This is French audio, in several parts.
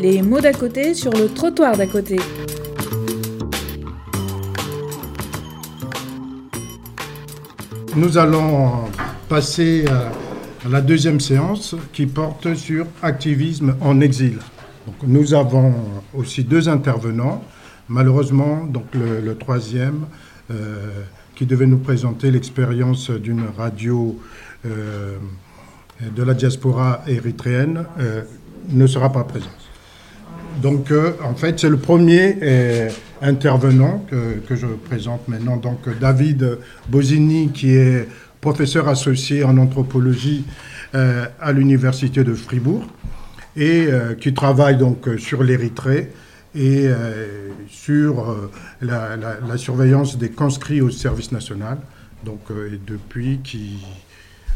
les mots d'à côté sur le trottoir d'à côté. Nous allons passer à la deuxième séance qui porte sur activisme en exil. Nous avons aussi deux intervenants. Malheureusement, le, troisième, euh, qui devait nous présenter l'expérience d'une radio euh, de la diaspora érythréenne, euh, ne sera pas présent. Donc, en fait, c'est le premier intervenant que, je présente maintenant. Donc, David Bosini, qui est professeur associé en anthropologie à l'université de Fribourg et qui travaille donc sur l'Érythrée et euh, sur euh, la, surveillance des conscrits au service national. Donc, euh, depuis qui,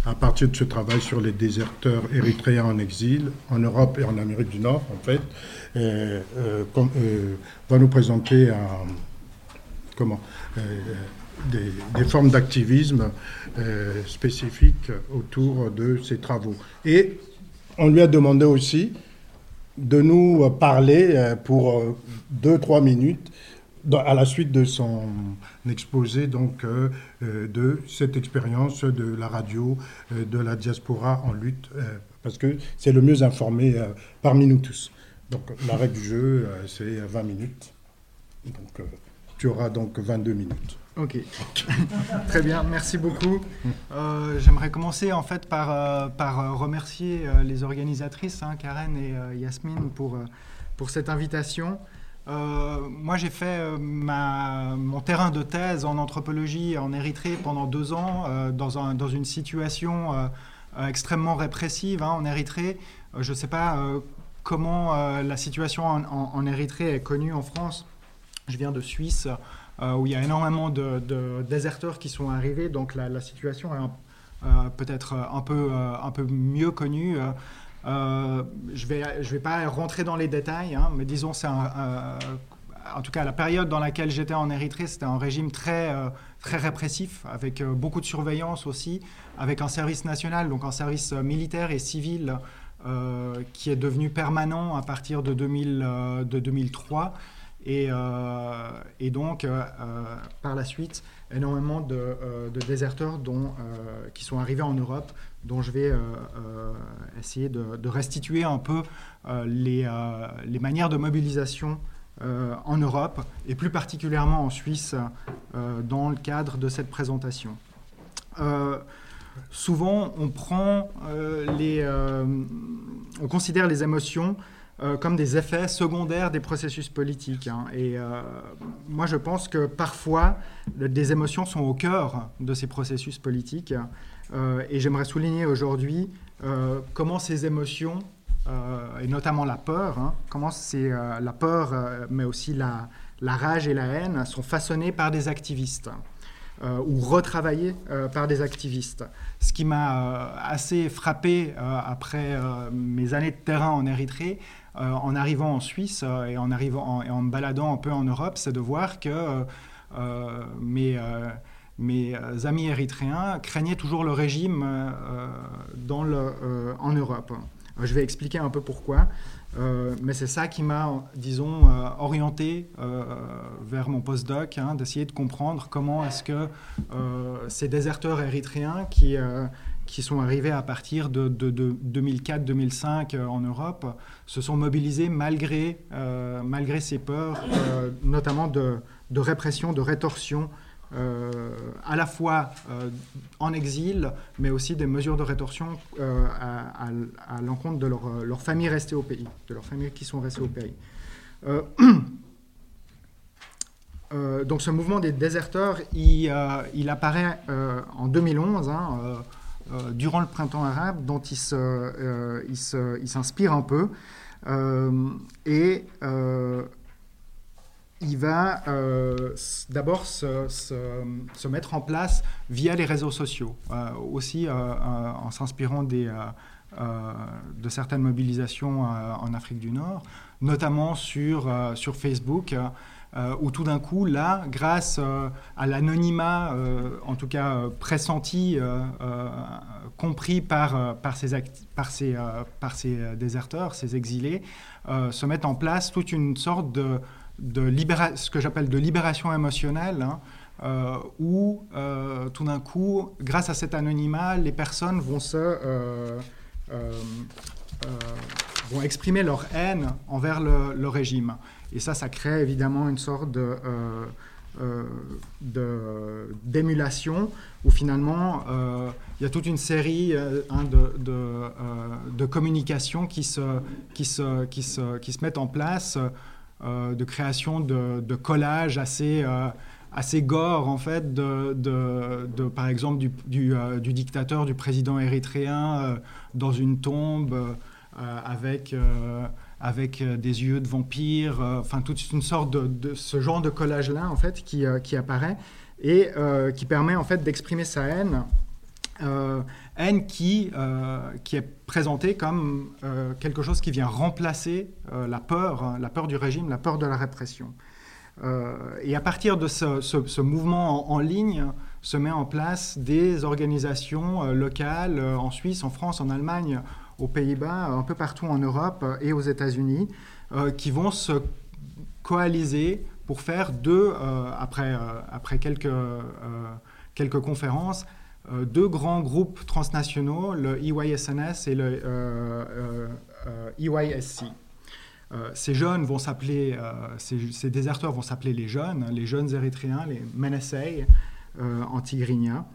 à partir de ce travail sur les déserteurs érythréens en exil, en Europe et en Amérique du Nord, en fait, va nous présenter comment, des, des, formes d'activisme spécifiques autour de ces travaux. Et on lui a demandé aussi de nous parler euh, pour euh, deux, trois minutes à la suite de son exposé donc euh, de cette expérience de la radio, de la diaspora en lutte, parce que c'est le mieux informé parmi nous tous. Donc la règle du jeu, c'est 20 minutes. Donc tu auras donc 22 minutes. Ok, très bien, merci beaucoup. Euh, j'aimerais commencer en fait par, euh, par euh, remercier les organisatrices, hein, Karen et Yasmine, pour, pour cette invitation. Moi, j'ai fait ma, mon terrain de thèse en anthropologie en Érythrée pendant deux ans, dans, un, dans, une situation extrêmement répressive hein, en Érythrée. je ne sais pas comment la situation en, Érythrée est connue en France. Je viens de Suisse. Euh, où il y a énormément de, déserteurs qui sont arrivés. Donc la, situation est euh, peut-être un peu, euh, un peu mieux connue. Je ne vais, pas rentrer dans les détails, hein, mais disons, c'est en tout cas, la période dans laquelle j'étais en Érythrée, c'était un régime très, très répressif, avec beaucoup de surveillance aussi, avec un service national, donc un service militaire et civil qui est devenu permanent à partir de, 2000, de 2003. Euh, et, donc, euh, euh, par la suite, énormément de, déserteurs dont, qui sont arrivés en Europe, dont je vais essayer de, restituer un peu les, les, manières de mobilisation en Europe, et plus particulièrement en Suisse, dans le cadre de cette présentation. souvent, on prend les, on considère les émotions euh, comme des effets secondaires des processus politiques. Hein. Et euh, moi, je pense que parfois, des émotions sont au cœur de ces processus politiques. Euh, et j'aimerais souligner aujourd'hui comment ces émotions, et notamment la peur, hein, comment c'est la peur, mais aussi la, rage et la haine, sont façonnées par des activistes. ou retravaillées par des activistes. Ce qui m'a assez frappé après mes années de terrain en Érythrée, euh, en arrivant en Suisse euh, et en, arrivant et en me baladant un peu en Europe, c'est de voir que euh, mes amis érythréens craignaient toujours le régime en Europe. Je vais expliquer un peu pourquoi, mais c'est ça qui m'a, disons, orienté vers mon postdoc, hein, d'essayer de comprendre comment est-ce que ces déserteurs érythréens qui qui sont arrivés à partir de, 2004-2005 euh, en Europe se sont mobilisés malgré, euh, malgré ces peurs, euh, notamment de, répression, de rétorsion, à la fois en exil, mais aussi des mesures de rétorsion à, l'encontre de leurs leur familles restées au pays, de leurs familles qui sont restées au pays. donc ce mouvement des déserteurs, il apparaît en 2011. Euh, durant le printemps arabe dont il, euh, s'inspire un peu. Euh, et il va d'abord se, mettre en place via les réseaux sociaux, aussi en s'inspirant des, de certaines mobilisations en Afrique du Nord, notamment sur, sur Facebook. Euh, où tout d'un coup, là, grâce euh, à l'anonymat, euh, en tout cas pressenti, compris par, par, ces, par, ces, par ces déserteurs, ces exilés, se met en place toute une sorte de, de ce que j'appelle de libération émotionnelle, hein, où tout d'un coup, grâce à cet anonymat, les personnes vont se vont exprimer leur haine envers le régime. Et ça, ça crée évidemment une sorte de, euh, euh, d'émulation où finalement euh, il y a toute une série hein, de, de, communications qui se, qui, se, qui, se, qui se mettent en place, de création de, de collages assez assez gore en fait de, de, par exemple du, du, dictateur du président érythréen dans une tombe avec avec euh, des yeux de vampire, euh, enfin toute une sorte de, ce genre de collage-là en fait qui, euh, qui apparaît et qui permet en fait d'exprimer sa haine, haine qui, qui est présentée comme quelque chose qui vient remplacer la peur, hein, la peur du régime, la peur de la répression. et à partir de ce, mouvement en, ligne, se met en place des organisations locales en Suisse, en France, en Allemagne, aux Pays-Bas, un peu partout en Europe et aux États-Unis, euh, qui vont se coaliser pour faire deux, euh, après, euh, après quelques, quelques conférences, deux grands groupes transnationaux, le EYSNS et le EYSC. E ces jeunes vont s'appeler, ces, déserteurs vont s'appeler les jeunes, les jeunes érythréens, les Menessei en tigrinya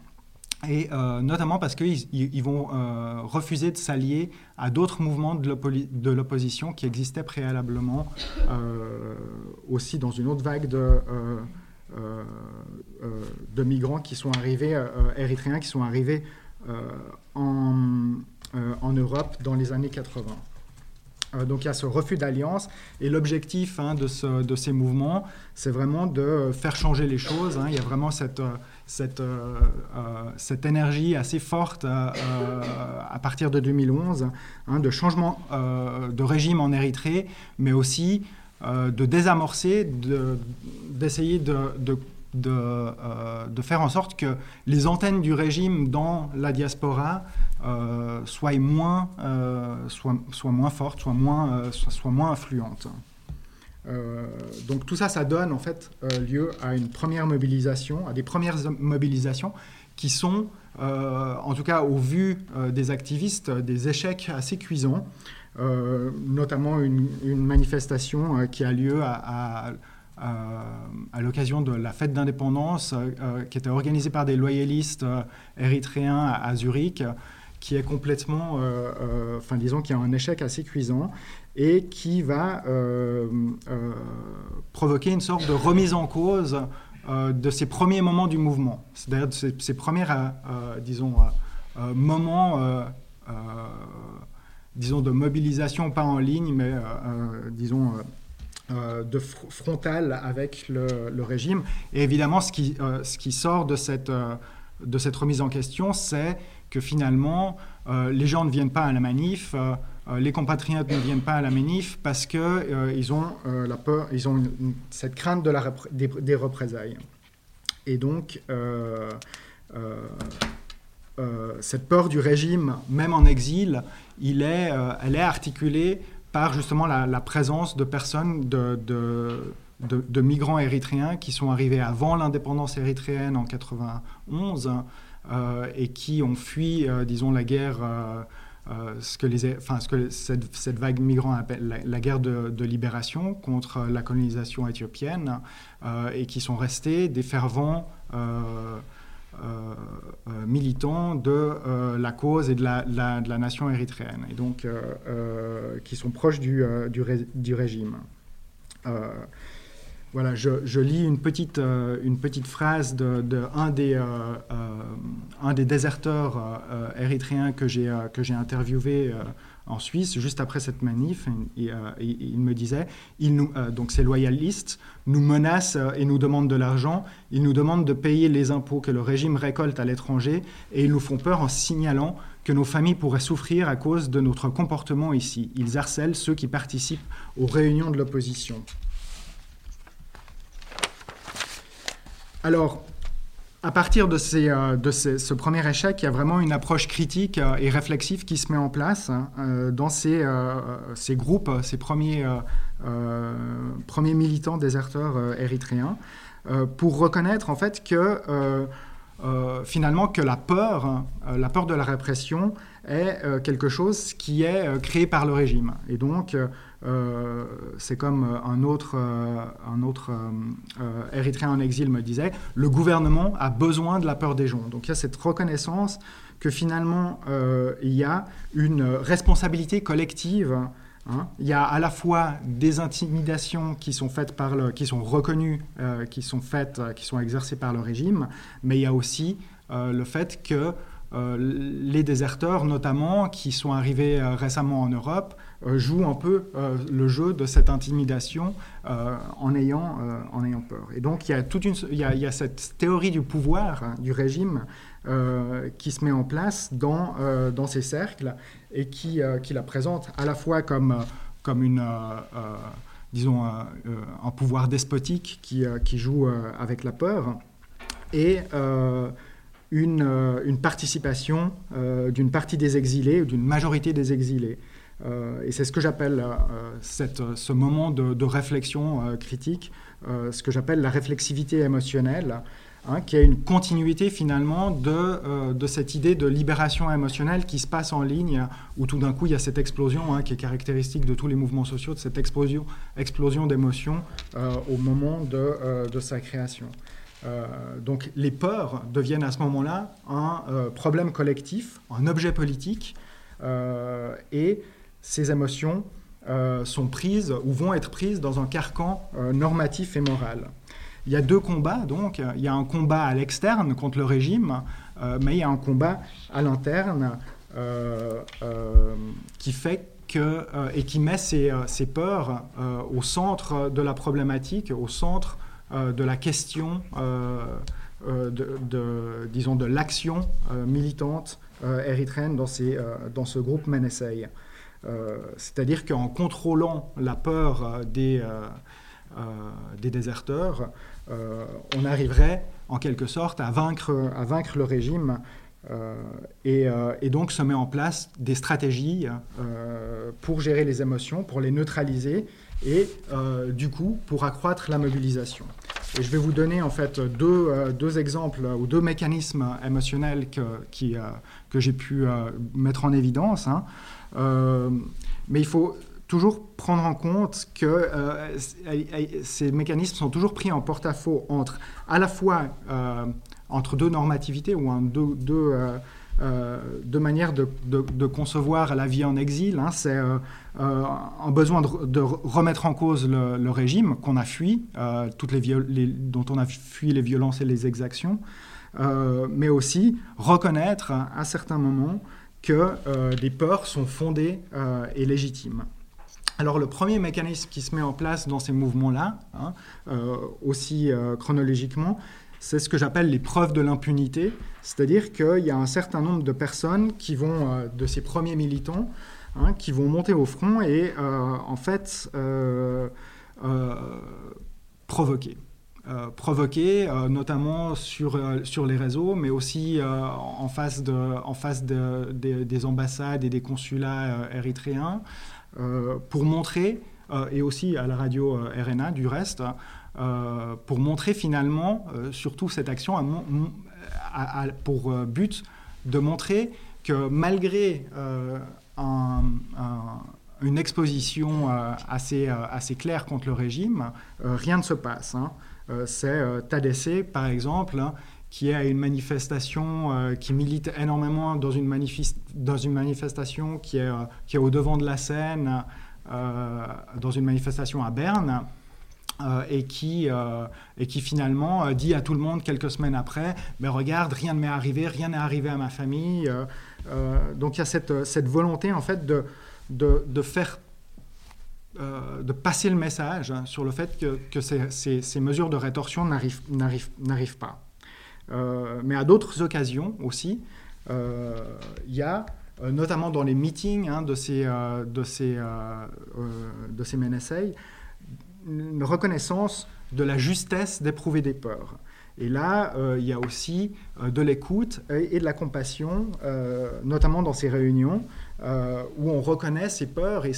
et euh, notamment parce qu'ils ils vont euh, refuser de s'allier à d'autres mouvements de l'opposition qui existaient préalablement euh, aussi dans une autre vague de, migrants qui sont arrivés, érythréens qui sont arrivés en, Europe dans les années 80. Donc il y a ce refus d'alliance et l'objectif hein, de, ce, de, ces mouvements, c'est vraiment de faire changer les choses. Hein. Il y a vraiment cette, cette, euh, euh, cette énergie assez forte euh, à partir de 2011, hein, de changement de régime en Érythrée, mais aussi de désamorcer, d'essayer de, de, de, de, faire en sorte que les antennes du régime dans la diaspora soient, moins, soient, soient, moins fortes, soient moins, soient moins influentes. Euh, donc tout ça, ça donne en fait euh, lieu à une première mobilisation, à des premières mobilisations qui sont, euh, en tout cas au vu des activistes, des échecs assez cuisants, notamment une, manifestation qui a lieu à l'occasion de la fête d'indépendance qui était organisée par des loyalistes érythréens à, Zurich, qui est complètement, enfin disons, qui a un échec assez cuisant et qui va euh, euh, provoquer une sorte de remise en cause euh, de ces premiers moments du mouvement, c'est-à-dire de ces, premiers, disons, moments, disons, de mobilisation, pas en ligne, mais, disons, de frontal avec le, régime. Et évidemment, ce qui, sort de cette remise en question, c'est que finalement, les gens ne viennent pas à la manif, euh, les compatriotes ne viennent pas à la manif parce qu'ils euh, ils ont, euh, la peur, ils ont cette crainte de la, des, représailles. Et donc, cette peur du régime, même en exil, il est, elle est articulée par justement la, présence de personnes, de, de, migrants érythréens qui sont arrivés avant l'indépendance érythréenne en 91 et qui ont fui, disons, la guerre euh, ce que, cette, vague migrant appelle la, guerre de, libération contre la colonisation éthiopienne euh, et qui sont restés des fervents euh, militants de la cause et de la, nation érythréenne, et donc qui sont proches du régime. Voilà, je, lis une petite, une petite phrase de, un des, un des déserteurs érythréens que j'ai interviewé en Suisse, juste après cette manif, il, il me disait, il nous, donc ces loyalistes nous menacent et nous demandent de l'argent, ils nous demandent de payer les impôts que le régime récolte à l'étranger et ils nous font peur en signalant que nos familles pourraient souffrir à cause de notre comportement ici. Ils harcèlent ceux qui participent aux réunions de l'opposition. Alors, à partir de, euh, ce premier échec, il y a vraiment une approche critique euh, et réflexive qui se met en place hein, euh, dans ces, groupes, ces premiers, militants déserteurs érythréens, pour reconnaître en fait que finalement que la peur, la peur de la répression est quelque chose qui est créé par le régime. Et donc, euh, c'est comme euh, un autre, euh, un autre Érythréen en exil me disait, le gouvernement a besoin de la peur des gens. Donc il y a cette reconnaissance que finalement il y a une responsabilité collective. Hein. Il y a à la fois des intimidations qui sont faites par le, qui sont reconnues, qui sont faites, qui sont exercées par le régime, mais il y a aussi le fait que les déserteurs, notamment, qui sont arrivés récemment en Europe, euh, joue un peu euh, le jeu de cette intimidation euh, en, ayant, en ayant peur. Et donc il y a, toute une, il y a cette théorie du pouvoir, hein, du régime, qui se met en place dans, dans ces cercles et qui, qui la présente à la fois comme, comme une disons, un pouvoir despotique qui, qui joue avec la peur, et une, une, participation d'une partie des exilés, d'une majorité des exilés. Euh, et c'est ce que j'appelle euh, ce moment de, réflexion euh, critique, ce que j'appelle la réflexivité émotionnelle, hein, qui est une continuité finalement de, de, cette idée de libération émotionnelle qui se passe en ligne, où tout d'un coup il y a cette explosion hein, qui est caractéristique de tous les mouvements sociaux, de cette explosion, explosion d'émotions au moment de, de, sa création. Donc les peurs deviennent à ce moment-là un problème collectif, un objet politique, et ces émotions euh, sont prises ou vont être prises dans un carcan euh, normatif et moral. Il y a deux combats, donc. Il y a un combat à l'externe contre le régime, euh, mais il y a un combat à l'interne qui fait que, et qui met ces, peurs au centre de la problématique, au centre de la question, de, disons, de l'action militante érythréenne dans, ce groupe Menessei. Euh, c'est-à-dire qu'en contrôlant la peur euh, des, euh, déserteurs, on arriverait en quelque sorte à vaincre, à vaincre le régime et, donc se met en place des stratégies pour gérer les émotions, pour les neutraliser et du coup pour accroître la mobilisation. Et je vais vous donner en fait deux, deux exemples ou deux mécanismes émotionnels que, qui, que j'ai pu mettre en évidence. Hein. Euh, mais il faut toujours prendre en compte que euh, ces mécanismes sont toujours pris en porte-à-faux entre à la fois euh, entre deux normativités ou deux, deux, deux, manières de, de, concevoir la vie en exil. Hein. C'est un besoin de, remettre en cause le, régime qu'on a fui, toutes les, dont on a fui les violences et les exactions, mais aussi reconnaître à certains moments que euh, des peurs sont fondées euh, et légitimes. Alors le premier mécanisme qui se met en place dans ces mouvements-là, hein, euh, aussi chronologiquement, c'est ce que j'appelle les preuves de l'impunité, c'est-à-dire qu'il y a un certain nombre de personnes qui vont, de ces premiers militants, hein, qui vont monter au front et en fait provoquer. Euh, provoqués, euh, notamment sur, euh, sur les réseaux, mais aussi en face, de, en face de, des ambassades et des consulats érythréens, pour montrer, et aussi à la radio RNA du reste, pour montrer finalement, surtout cette action pour but de montrer que malgré une exposition assez, assez claire contre le régime, rien ne se passe. Hein. Euh, c'est euh, Tadessé, par exemple, hein, qui est une manifestation euh, qui milite énormément dans une, dans une manifestation qui est, qui est au devant de la scène, dans une manifestation à Berne, et, qui, et qui finalement dit à tout le monde quelques semaines après, mais regarde, rien ne m'est arrivé, rien n'est arrivé à ma famille. donc il y a cette, cette, volonté en fait de, de, de faire de passer le message hein, sur le fait que, que ces, mesures de rétorsion n'arrivent pas. mais à d'autres occasions aussi, il y a euh, notamment dans les meetings hein, de ces, euh, de ces, euh, de ces MNSA, une reconnaissance de la justesse d'éprouver des peurs. Et là, il y a aussi de l'écoute et, de la compassion, notamment dans ces réunions, où on reconnaît ces peurs et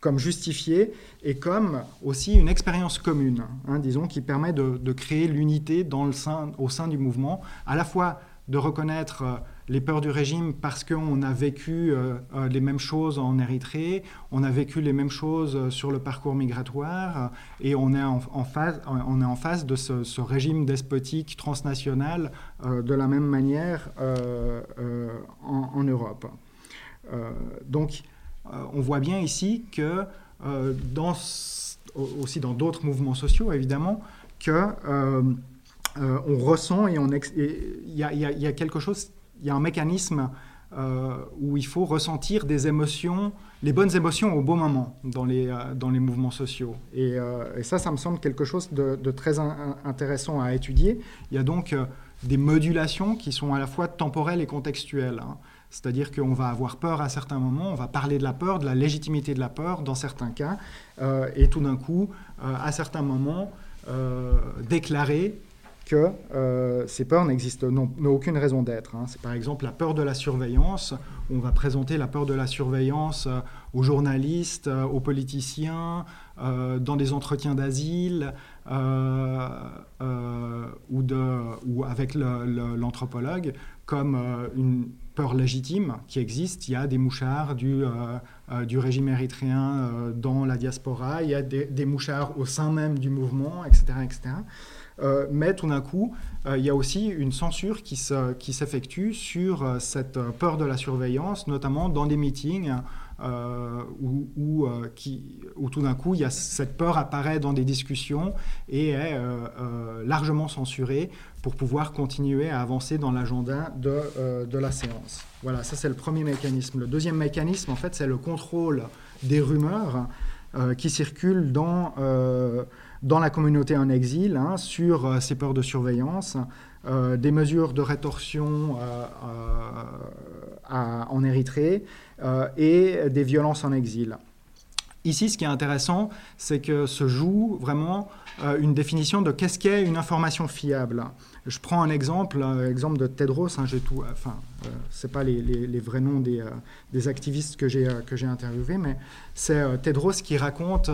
comme justifié et comme aussi une expérience commune, hein, disons, qui permet de, de créer l'unité au sein du mouvement, à la fois de reconnaître les peurs du régime parce qu'on a vécu euh, euh, les mêmes choses en Érythrée, on a vécu les mêmes choses euh, sur le parcours migratoire, et on est en, face, on est en face de ce, régime despotique transnational de la même manière en, Europe. donc, on voit bien ici que, aussi dans d'autres mouvements sociaux, évidemment, que on ressent et il y, a quelque chose il y a un mécanisme euh, où il faut ressentir des émotions, les bonnes émotions au bon moment dans les, euh, dans les mouvements sociaux. Euh, et, ça, ça me semble quelque chose de, très intéressant à étudier. Il y a donc des modulations qui sont à la fois temporelles et contextuelles. Hein. C'est-à-dire qu'on va avoir peur à certains moments, on va parler de la peur, de la légitimité de la peur dans certains cas, et tout d'un coup, à certains moments, déclarer que euh, ces peurs n'existent, n'ont aucune raison d'être. Hein. C'est par exemple la peur de la surveillance. On va présenter la peur de la surveillance euh, aux journalistes, euh, aux politiciens, dans des entretiens d'asile ou, de, ou avec l'anthropologue comme une peur légitime qui existe. Il y a des mouchards du, du régime érythréen dans la diaspora, il y a des, des, mouchards au sein même du mouvement, etc. etc. Euh, mais tout d'un coup, euh, il y a aussi une censure qui s'effectue sur euh, cette peur de la surveillance, notamment dans des meetings où, tout d'un coup, il y a cette peur apparaît dans des discussions et est largement censurée pour pouvoir continuer à avancer dans l'agenda de, la séance. Voilà, ça c'est le premier mécanisme. Le deuxième mécanisme, en fait, c'est le contrôle des rumeurs qui circulent dans dans la communauté en exil hein, sur euh, ces peurs de surveillance, euh, des mesures de rétorsion euh, en Érythrée et des violences en exil. Ici, ce qui est intéressant, c'est que se joue vraiment une définition de qu'est-ce qu'est une information fiable. Je prends un exemple, l'exemple de Tedros. Hein, j'ai tout, enfin, euh, c'est pas les, vrais noms des, euh, des activistes que j'ai euh, que j'ai interviewés, mais c'est Tedros qui raconte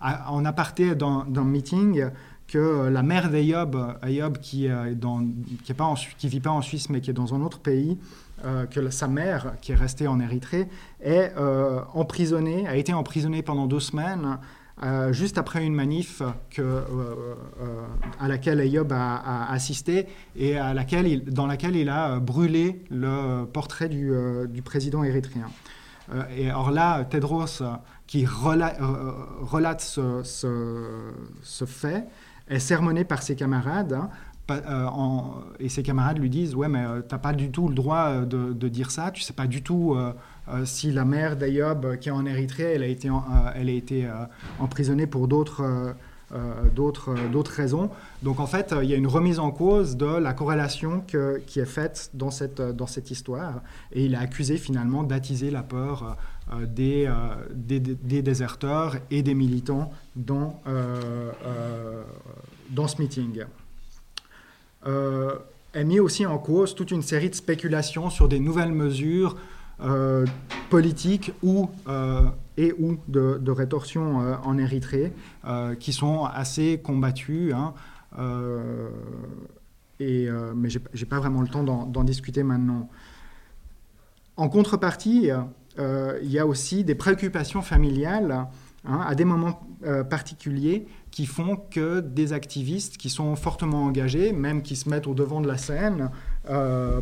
en aparté dans, dans un meeting que la mère d'Ayob, Ayob qui en, qui vit pas en Suisse mais qui est dans un autre pays, que sa mère, qui est restée en Érythrée, est emprisonnée, a été emprisonnée pendant deux semaines euh, juste après une manif euh, euh, à laquelle Ayob a, assisté et à laquelle dans laquelle il a brûlé le portrait du, président érythréen. et alors là, Tedros, qui relate ce, ce, fait, est sermonné par ses camarades. Hein, et ses camarades lui disent Ouais, mais tu n'as pas du tout le droit de, de, dire ça, tu sais pas du tout euh, si la mère d'Ayob, euh, qui est en Érythrée, elle a été, euh, elle a été emprisonnée pour d'autres d'autres raisons. Donc en fait, il y a une remise en cause de la corrélation qui est faite dans cette, dans cette histoire. Et il est accusé finalement d'attiser la peur des, des, des, déserteurs et des militants dans, dans ce meeting. Est mis aussi en cause toute une série de spéculations sur des nouvelles mesures euh, politique ou, euh, et ou de, rétorsion euh, en Érythrée qui sont assez combattus. Hein, et, mais je n'ai pas vraiment le temps d'en discuter maintenant. En contrepartie, il y a aussi des préoccupations familiales hein, à des moments particuliers qui font que des activistes qui sont fortement engagés, même qui se mettent au devant de la scène, euh,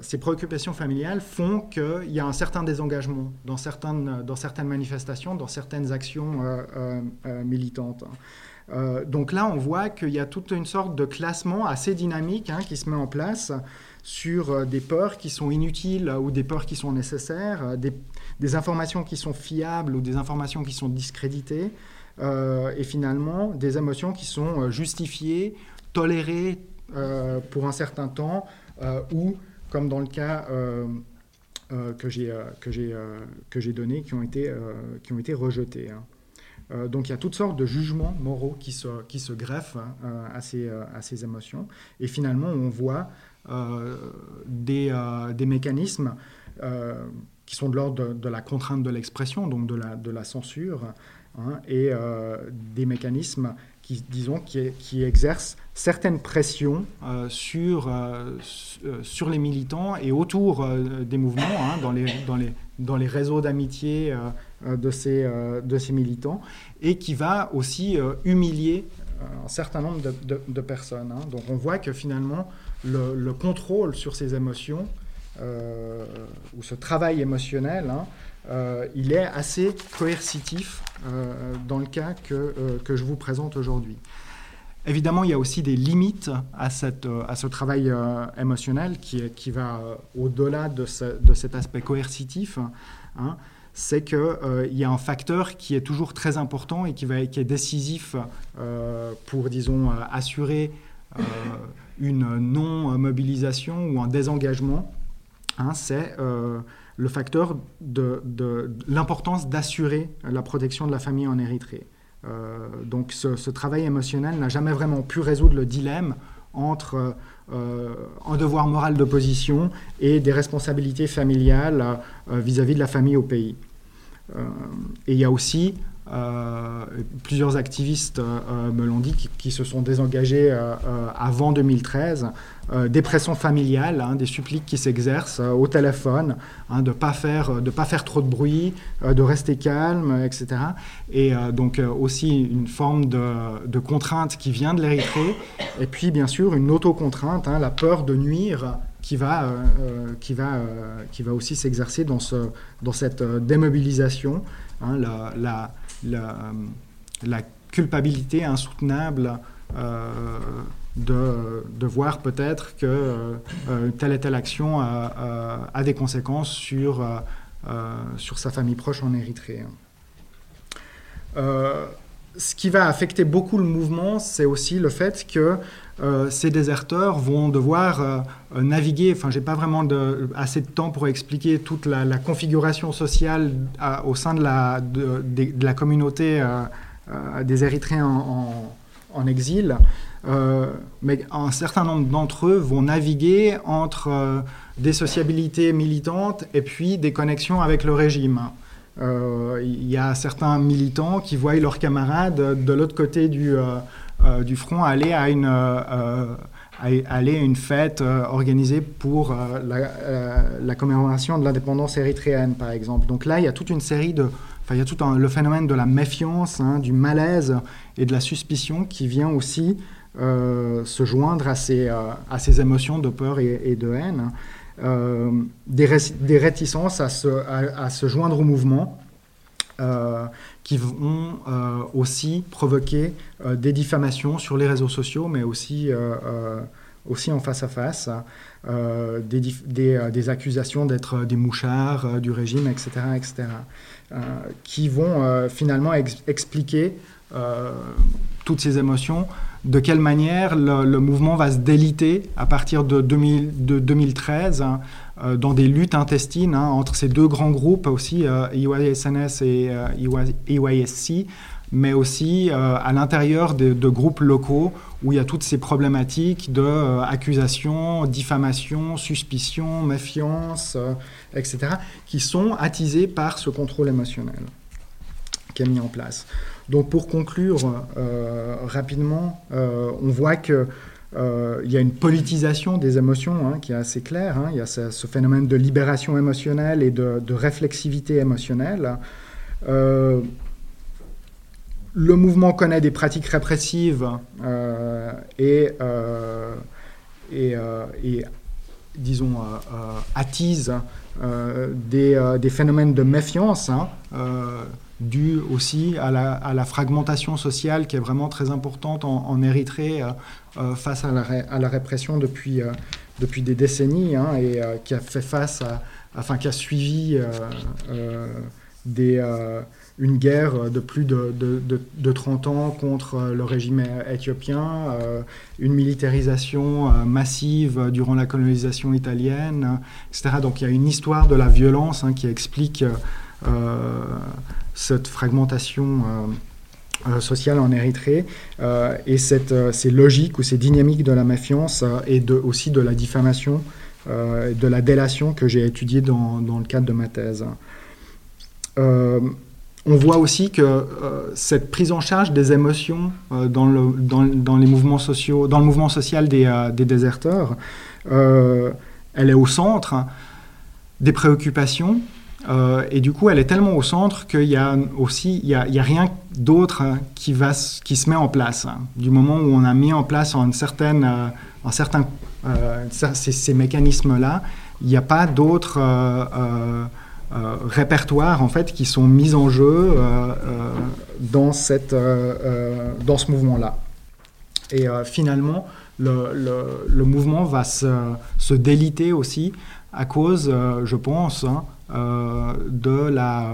ces préoccupations familiales font qu'il y a un certain désengagement dans certaines, dans certaines manifestations, dans certaines actions militantes. donc là, on voit qu'il y a toute une sorte de classement assez dynamique hein, qui se met en place sur des peurs qui sont inutiles ou des peurs qui sont nécessaires, des informations qui sont fiables ou des informations qui sont discréditées, euh, et finalement des émotions qui sont euh, justifiées, tolérées euh, pour un certain temps, ou comme dans le cas que j'ai donné, qui ont été, qui ont été rejetés. Hein. donc il y a toutes sortes de jugements moraux qui se, qui se greffent hein, à, ces, à, ces, émotions. Et finalement, on voit des, des, mécanismes qui sont de l'ordre de, la contrainte de l'expression, donc de la, de la censure, hein, et euh, des mécanismes qui, disons, qui, exercent certaines pressions euh, sur, euh, sur les militants et autour des mouvements, hein, dans, les, dans, les, dans les réseaux d'amitié de, ces, de ces militants, et qui va aussi humilier un certain nombre de, personnes. Hein. Donc on voit que finalement, le, le contrôle sur ces émotions ou ce travail émotionnel, il est assez coercitif euh, dans le cas que, que je vous présente aujourd'hui. Évidemment, il y a aussi des limites à, cette, à ce travail émotionnel qui, qui va au-delà de, de, cet aspect coercitif. Hein, c'est qu'il y a un facteur qui est toujours très important et qui, va, qui est décisif pour, disons, assurer une non-mobilisation ou un désengagement Hein, c'est euh, le facteur de, l'importance d'assurer la protection de la famille en Érythrée. Euh, donc ce, travail émotionnel n'a jamais vraiment pu résoudre le dilemme entre euh, un devoir moral d'opposition et des responsabilités familiales vis-à-vis de la famille au pays. et il y a aussi euh, plusieurs activistes euh, me l'ont dit qui, se sont désengagés euh, avant 2013. des pressions familiales, hein, des suppliques qui s'exercent au téléphone, hein, de ne pas, faire, pas faire trop de bruit, de rester calme, etc. Et donc aussi une forme de, contrainte qui vient de l'Érythrée. Et puis bien sûr une autocontrainte, hein, la peur de nuire qui va, qui va, qui va aussi s'exercer dans, ce, dans cette démobilisation. la la, culpabilité insoutenable euh, de, de, voir peut-être que euh, telle et telle action a, des conséquences sur, euh, sur sa famille proche en Érythrée. ce qui va affecter beaucoup le mouvement, c'est aussi le fait que ces déserteurs vont devoir naviguer. Enfin, j'ai pas vraiment assez de temps pour expliquer toute la, configuration sociale au sein de la, communauté euh, des Érythréens en, exil. Euh, mais un certain nombre d'entre eux vont naviguer entre euh, des sociabilités militantes et puis des connexions avec le régime. Il y a certains militants qui voient leurs camarades de l'autre côté du, du, front aller à une, aller à une fête organisée pour la, commémoration de l'indépendance érythréenne, par exemple. Donc là, il y a toute une série de il y a tout le phénomène de la méfiance, hein, du malaise et de la suspicion qui vient aussi euh, se joindre à ces, euh, à ces, émotions de peur et, de haine. Euh, des, des, réticences à se, à, se, joindre au mouvement qui vont aussi provoquer des diffamations sur les réseaux sociaux, mais aussi, aussi en face à face, des, accusations d'être des mouchards du régime, etc. etc. Euh, qui vont euh, finalement expliquer euh, toutes ces émotions, de quelle manière le, mouvement va se déliter à partir de, 2013 hein, dans des luttes intestines hein, entre ces deux grands groupes aussi, IYSNS et IYSC, mais aussi à l'intérieur de, groupes locaux où il y a toutes ces problématiques de accusation, diffamation, suspicion, méfiance, etc., qui sont attisés par ce contrôle émotionnel qui est mis en place. Donc pour conclure euh, rapidement, euh, on voit qu'il euh, y a une politisation des émotions hein, qui est assez claire. Hein. Il y a ce, phénomène de libération émotionnelle et de, réflexivité émotionnelle. le mouvement connaît des pratiques répressives et, disons, attise des, des, phénomènes de méfiance, hein, dus aussi à la, fragmentation sociale qui est vraiment très importante en, Érythrée face à la, à la, répression depuis, depuis des décennies hein, et qui a fait face à, enfin qui a suivi une guerre de plus de, de, 30 ans contre le régime éthiopien, euh, une militarisation euh, massive durant la colonisation italienne, etc. Donc il y a une histoire de la violence hein, qui explique euh, cette fragmentation sociale en Érythrée et cette, ces logiques ou ces dynamiques de la méfiance et aussi de la diffamation, de la délation que j'ai étudiée dans, le cadre de ma thèse on voit aussi que euh, cette prise en charge des émotions euh, dans, le, les mouvements sociaux, dans le mouvement social des, euh, déserteurs, elle est au centre des préoccupations. Et du coup, elle est tellement au centre qu'il y a aussi, il y a, rien d'autre qui, va, qui se met en place. Du moment où on a mis en place une certaine, un certain, ces, mécanismes-là, il n'y a pas d'autres euh, répertoires en fait qui sont mis en jeu euh, euh, dans, cette, dans ce mouvement-là. Et finalement, le, mouvement va se, se, déliter aussi à cause, je pense, hein, de, la,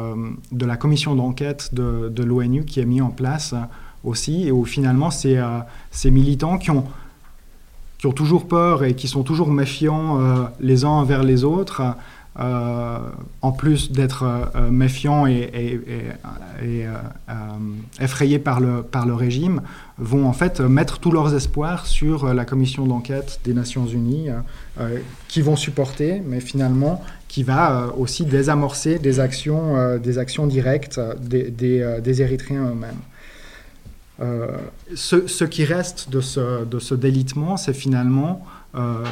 de la commission d'enquête de, de l'ONU qui est mise en place aussi, et où finalement ces, ces militants qui ont, qui ont toujours peur et qui sont toujours méfiants les uns envers les autres, euh, en plus d'être euh, méfiants et, euh, effrayés par le, régime, vont en fait mettre tous leurs espoirs sur la commission d'enquête des Nations Unies, qui vont supporter, mais finalement qui va aussi désamorcer des actions, des actions directes des, Érythréens eux-mêmes. Ce, qui reste de ce délitement, c'est finalement euh,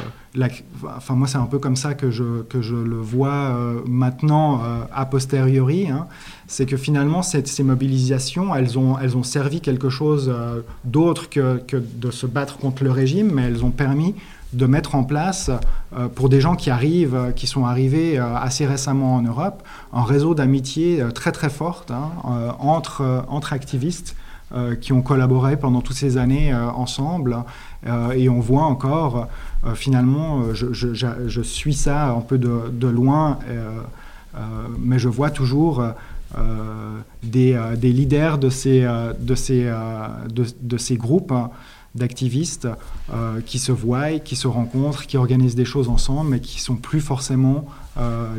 enfin moi c'est un peu comme ça que je, que je le vois euh, maintenant euh, a posteriori, hein. c'est que finalement ces mobilisations, elles ont, elles ont servi quelque chose d'autre que, que, de se battre contre le régime, mais elles ont permis de mettre en place, pour des gens qui arrivent, qui sont arrivés assez récemment en Europe, un réseau d'amitié très très forte hein, entre, entre activistes qui ont collaboré pendant toutes ces années ensemble. Et on voit encore euh, finalement, euh, je, suis ça un peu de, loin, euh, mais je vois toujours des, leaders de ces, groupes d'activistes qui se voient, qui se rencontrent, qui organisent des choses ensemble, mais qui sont plus forcément,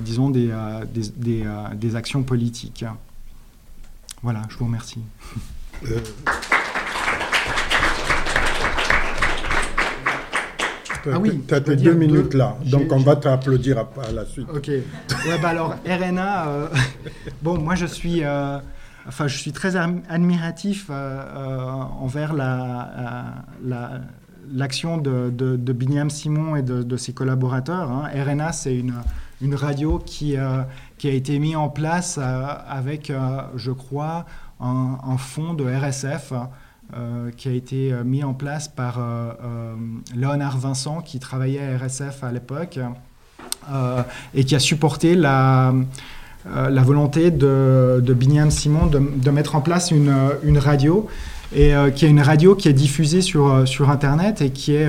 disons, des, des, actions politiques. Voilà, je vous remercie. Ah oui, tu as tes deux minutes là, donc on va t'applaudir à, la suite. Ok. Ouais, bah alors, RNA, euh, bon, moi je suis, euh, enfin, je suis très admiratif euh, envers la, l'action de, de, de Simon et de, ses collaborateurs. Hein. RNA, c'est une, une, radio qui, qui a été mise en place avec, je crois, un, un fonds de RSF. Euh, qui a été euh, mis en place par euh, Léonard Vincent, qui travaillait à RSF à l'époque, et qui a supporté la, volonté de, de Simon de, mettre en place une, radio et qui est une radio qui est diffusée sur, sur Internet et qui est,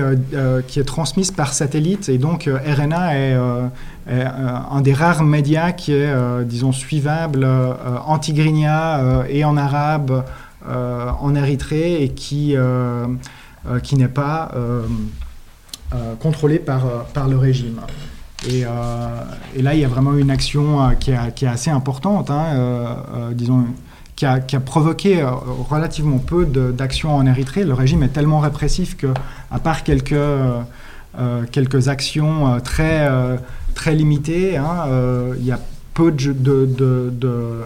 qui est transmise par satellite. Et donc RNA est, un des rares médias qui est, disons, suivable en tigrinya et en arabe en Érythrée et qui, euh, euh, qui n'est pas contrôlé par, par le régime. Et, là, il y a vraiment une action qui, est, qui est assez importante, hein, disons, qui a, qui a, provoqué relativement peu d'actions en Érythrée. Le régime est tellement répressif que, à part quelques, quelques actions très, très limitées, hein, il y a peu de, euh,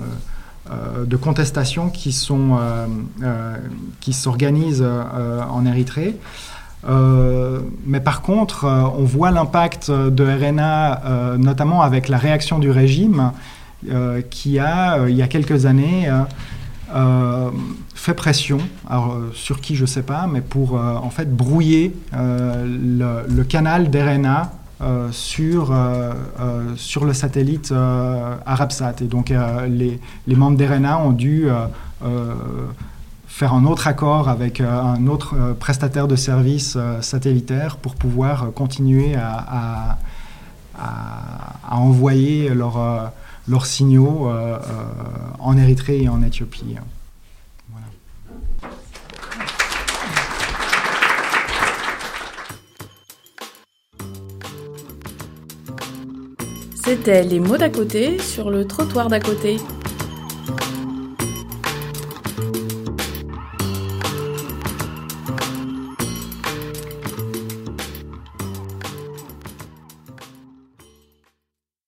de contestations qui sont euh, euh, qui s'organisent en Érythrée. mais par contre, on voit l'impact de RNA, notamment avec la réaction du régime, qui a, il y a quelques années, fait pression, sur qui je ne sais pas, mais pour en fait brouiller le, le, canal d'RNA sur, sur le satellite Arabsat. Et donc les, les, membres d'ERENA ont dû faire un autre accord avec un autre prestataire de services satellitaires pour pouvoir continuer à, à, envoyer leurs signaux en Érythrée et en Éthiopie. C'était les mots d'à côté sur le trottoir d'à côté.